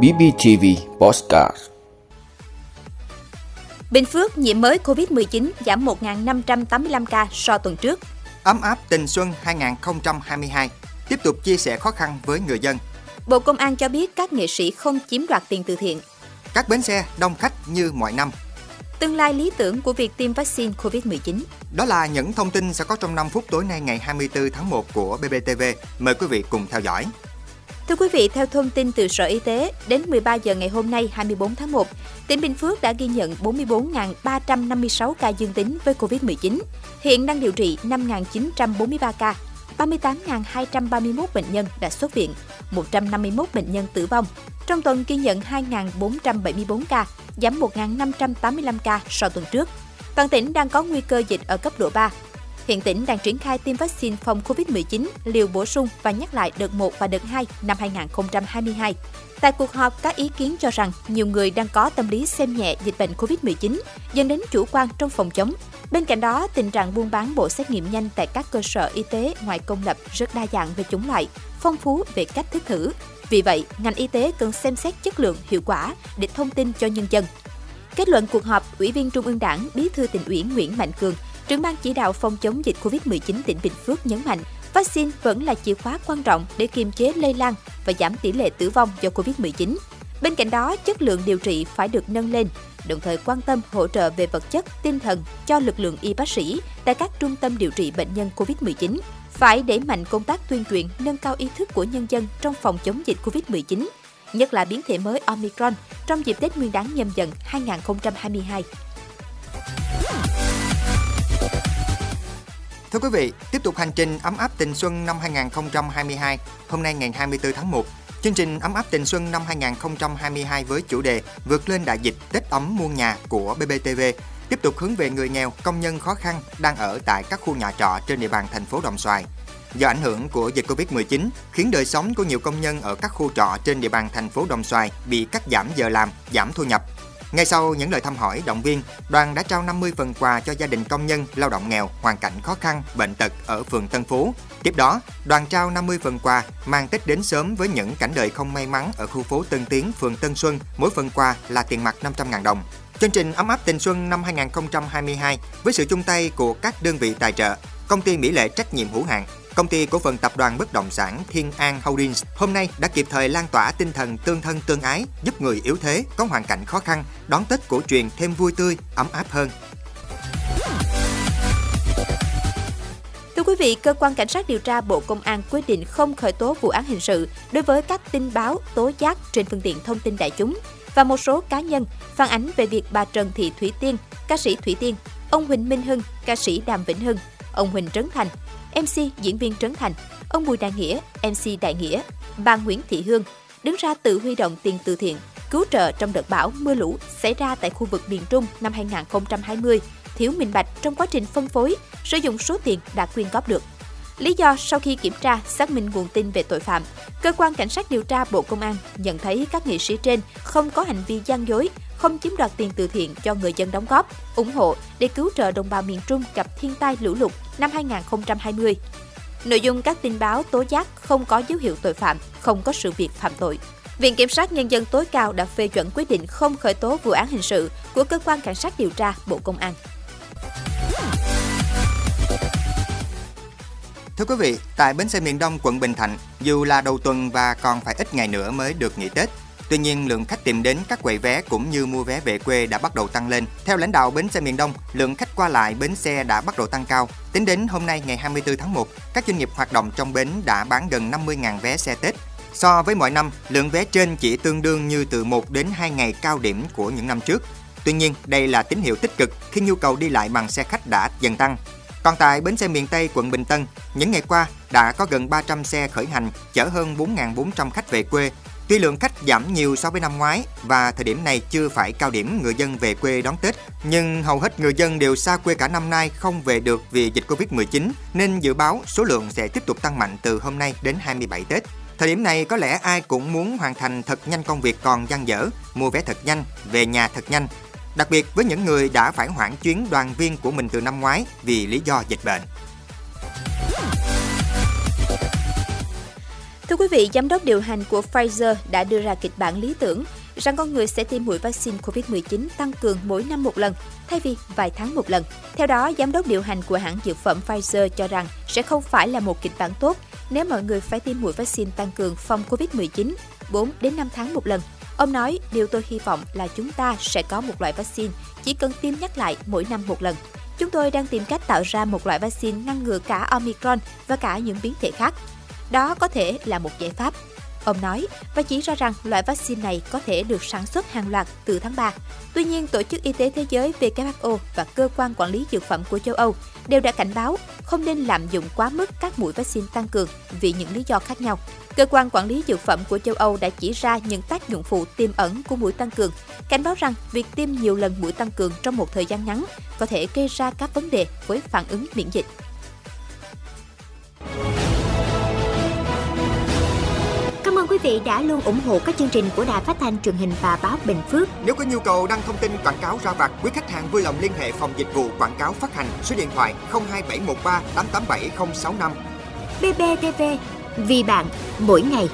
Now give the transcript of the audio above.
BBTV Postcard Bình Phước nhiễm mới COVID-19 giảm 1.585 ca so tuần trước. Ấm áp tình xuân 2022 tiếp tục chia sẻ khó khăn với người dân. Bộ Công an cho biết các nghệ sĩ không chiếm đoạt tiền từ thiện. Các bến xe đông khách như mọi năm. Tương lai lý tưởng của việc tiêm vaccine COVID-19. Đó là những thông tin sẽ có trong 5 phút tối nay ngày 24 tháng 1 của BBTV. Mời quý vị cùng theo dõi. Thưa quý vị, theo thông tin từ Sở Y tế, đến 13 giờ ngày hôm nay 24 tháng 1, tỉnh Bình Phước đã ghi nhận 44.356 ca dương tính với COVID-19. Hiện đang điều trị 5.943 ca, 38.231 bệnh nhân đã xuất viện, 151 bệnh nhân tử vong. Trong tuần ghi nhận 2.474 ca, giảm 1.585 ca so tuần trước. Toàn tỉnh đang có nguy cơ dịch ở cấp độ 3, Hiện tỉnh đang triển khai tiêm vaccine phòng COVID-19 liều bổ sung và nhắc lại đợt 1 và đợt 2 năm 2022. Tại cuộc họp, các ý kiến cho rằng nhiều người đang có tâm lý xem nhẹ dịch bệnh COVID-19, dẫn đến chủ quan trong phòng chống. Bên cạnh đó, tình trạng buôn bán bộ xét nghiệm nhanh tại các cơ sở y tế ngoài công lập rất đa dạng về chủng loại, phong phú về cách thức thử. Vì vậy, ngành y tế cần xem xét chất lượng, hiệu quả để thông tin cho nhân dân. Kết luận cuộc họp, Ủy viên Trung ương Đảng, Bí thư tỉnh ủy Nguyễn Mạnh Cường trưởng ban chỉ đạo phòng chống dịch COVID-19 tỉnh Bình Phước nhấn mạnh, vaccine vẫn là chìa khóa quan trọng để kiềm chế lây lan và giảm tỷ lệ tử vong do COVID-19. Bên cạnh đó, chất lượng điều trị phải được nâng lên, đồng thời quan tâm hỗ trợ về vật chất, tinh thần cho lực lượng y bác sĩ tại các trung tâm điều trị bệnh nhân COVID-19. Phải đẩy mạnh công tác tuyên truyền, nâng cao ý thức của nhân dân trong phòng chống dịch COVID-19, nhất là biến thể mới Omicron trong dịp Tết Nguyên đán nhâm dần 2022. Thưa quý vị, tiếp tục hành trình ấm áp tình xuân năm 2022, hôm nay ngày 24 tháng 1, chương trình ấm áp tình xuân năm 2022 với chủ đề Vượt lên đại dịch Tết ấm muôn nhà của BBTV tiếp tục hướng về người nghèo, công nhân khó khăn đang ở tại các khu nhà trọ trên địa bàn thành phố Đồng Xoài. Do ảnh hưởng của dịch Covid-19 khiến đời sống của nhiều công nhân ở các khu trọ trên địa bàn thành phố Đồng Xoài bị cắt giảm giờ làm, giảm thu nhập. Ngay sau những lời thăm hỏi động viên, đoàn đã trao 50 phần quà cho gia đình công nhân lao động nghèo, hoàn cảnh khó khăn, bệnh tật ở phường Tân Phú. Tiếp đó, đoàn trao 50 phần quà mang Tết đến sớm với những cảnh đời không may mắn ở khu phố Tân Tiến, phường Tân Xuân. Mỗi phần quà là tiền mặt 500.000 đồng. Chương trình ấm áp tình xuân năm 2022 với sự chung tay của các đơn vị tài trợ, công ty Mỹ Lệ trách nhiệm hữu hạn, Công ty cổ phần tập đoàn bất động sản Thiên An Holdings hôm nay đã kịp thời lan tỏa tinh thần tương thân tương ái, giúp người yếu thế có hoàn cảnh khó khăn đón Tết cổ truyền thêm vui tươi, ấm áp hơn. Thưa quý vị, cơ quan cảnh sát điều tra Bộ Công an quyết định không khởi tố vụ án hình sự đối với các tin báo, tố giác trên phương tiện thông tin đại chúng và một số cá nhân phản ánh về việc bà Trần Thị Thủy Tiên, ca sĩ Thủy Tiên, ông Huỳnh Minh Hưng, ca sĩ Đàm Vĩnh Hưng, ông Huỳnh Trấn Thành, MC diễn viên Trấn Thành, ông Bùi Đại Nghĩa, MC Đại Nghĩa, bà Nguyễn Thị Hương đứng ra tự huy động tiền từ thiện cứu trợ trong đợt bão mưa lũ xảy ra tại khu vực miền Trung năm 2020, thiếu minh bạch trong quá trình phân phối, sử dụng số tiền đã quyên góp được. Lý do sau khi kiểm tra, xác minh nguồn tin về tội phạm, cơ quan cảnh sát điều tra Bộ Công an nhận thấy các nghệ sĩ trên không có hành vi gian dối, không chiếm đoạt tiền từ thiện cho người dân đóng góp, ủng hộ để cứu trợ đồng bào miền Trung gặp thiên tai lũ lụt năm 2020. Nội dung các tin báo tố giác không có dấu hiệu tội phạm, không có sự việc phạm tội. Viện Kiểm sát Nhân dân tối cao đã phê chuẩn quyết định không khởi tố vụ án hình sự của Cơ quan Cảnh sát điều tra Bộ Công an. Thưa quý vị, tại bến xe miền Đông quận Bình Thạnh, dù là đầu tuần và còn phải ít ngày nữa mới được nghỉ Tết, Tuy nhiên, lượng khách tìm đến các quầy vé cũng như mua vé về quê đã bắt đầu tăng lên. Theo lãnh đạo bến xe miền Đông, lượng khách qua lại bến xe đã bắt đầu tăng cao. Tính đến hôm nay ngày 24 tháng 1, các doanh nghiệp hoạt động trong bến đã bán gần 50.000 vé xe Tết. So với mọi năm, lượng vé trên chỉ tương đương như từ 1 đến 2 ngày cao điểm của những năm trước. Tuy nhiên, đây là tín hiệu tích cực khi nhu cầu đi lại bằng xe khách đã dần tăng. Còn tại bến xe miền Tây quận Bình Tân, những ngày qua đã có gần 300 xe khởi hành chở hơn 4.400 khách về quê Tuy lượng khách giảm nhiều so với năm ngoái và thời điểm này chưa phải cao điểm người dân về quê đón Tết, nhưng hầu hết người dân đều xa quê cả năm nay không về được vì dịch Covid-19 nên dự báo số lượng sẽ tiếp tục tăng mạnh từ hôm nay đến 27 Tết. Thời điểm này có lẽ ai cũng muốn hoàn thành thật nhanh công việc còn dang dở, mua vé thật nhanh, về nhà thật nhanh. Đặc biệt với những người đã phải hoãn chuyến đoàn viên của mình từ năm ngoái vì lý do dịch bệnh. Thưa quý vị, giám đốc điều hành của Pfizer đã đưa ra kịch bản lý tưởng rằng con người sẽ tiêm mũi vaccine COVID-19 tăng cường mỗi năm một lần, thay vì vài tháng một lần. Theo đó, giám đốc điều hành của hãng dược phẩm Pfizer cho rằng sẽ không phải là một kịch bản tốt nếu mọi người phải tiêm mũi vaccine tăng cường phòng COVID-19 4 đến 5 tháng một lần. Ông nói, điều tôi hy vọng là chúng ta sẽ có một loại vaccine chỉ cần tiêm nhắc lại mỗi năm một lần. Chúng tôi đang tìm cách tạo ra một loại vaccine ngăn ngừa cả Omicron và cả những biến thể khác. Đó có thể là một giải pháp. Ông nói và chỉ ra rằng loại vaccine này có thể được sản xuất hàng loạt từ tháng 3. Tuy nhiên, Tổ chức Y tế Thế giới WHO và Cơ quan Quản lý Dược phẩm của châu Âu đều đã cảnh báo không nên lạm dụng quá mức các mũi vaccine tăng cường vì những lý do khác nhau. Cơ quan Quản lý Dược phẩm của châu Âu đã chỉ ra những tác dụng phụ tiềm ẩn của mũi tăng cường, cảnh báo rằng việc tiêm nhiều lần mũi tăng cường trong một thời gian ngắn có thể gây ra các vấn đề với phản ứng miễn dịch. quý vị đã luôn ủng hộ các chương trình của Đài Phát thanh truyền hình và báo Bình Phước. Nếu có nhu cầu đăng thông tin quảng cáo ra vặt, quý khách hàng vui lòng liên hệ phòng dịch vụ quảng cáo phát hành số điện thoại 02713 887065. BBTV, vì bạn mỗi ngày.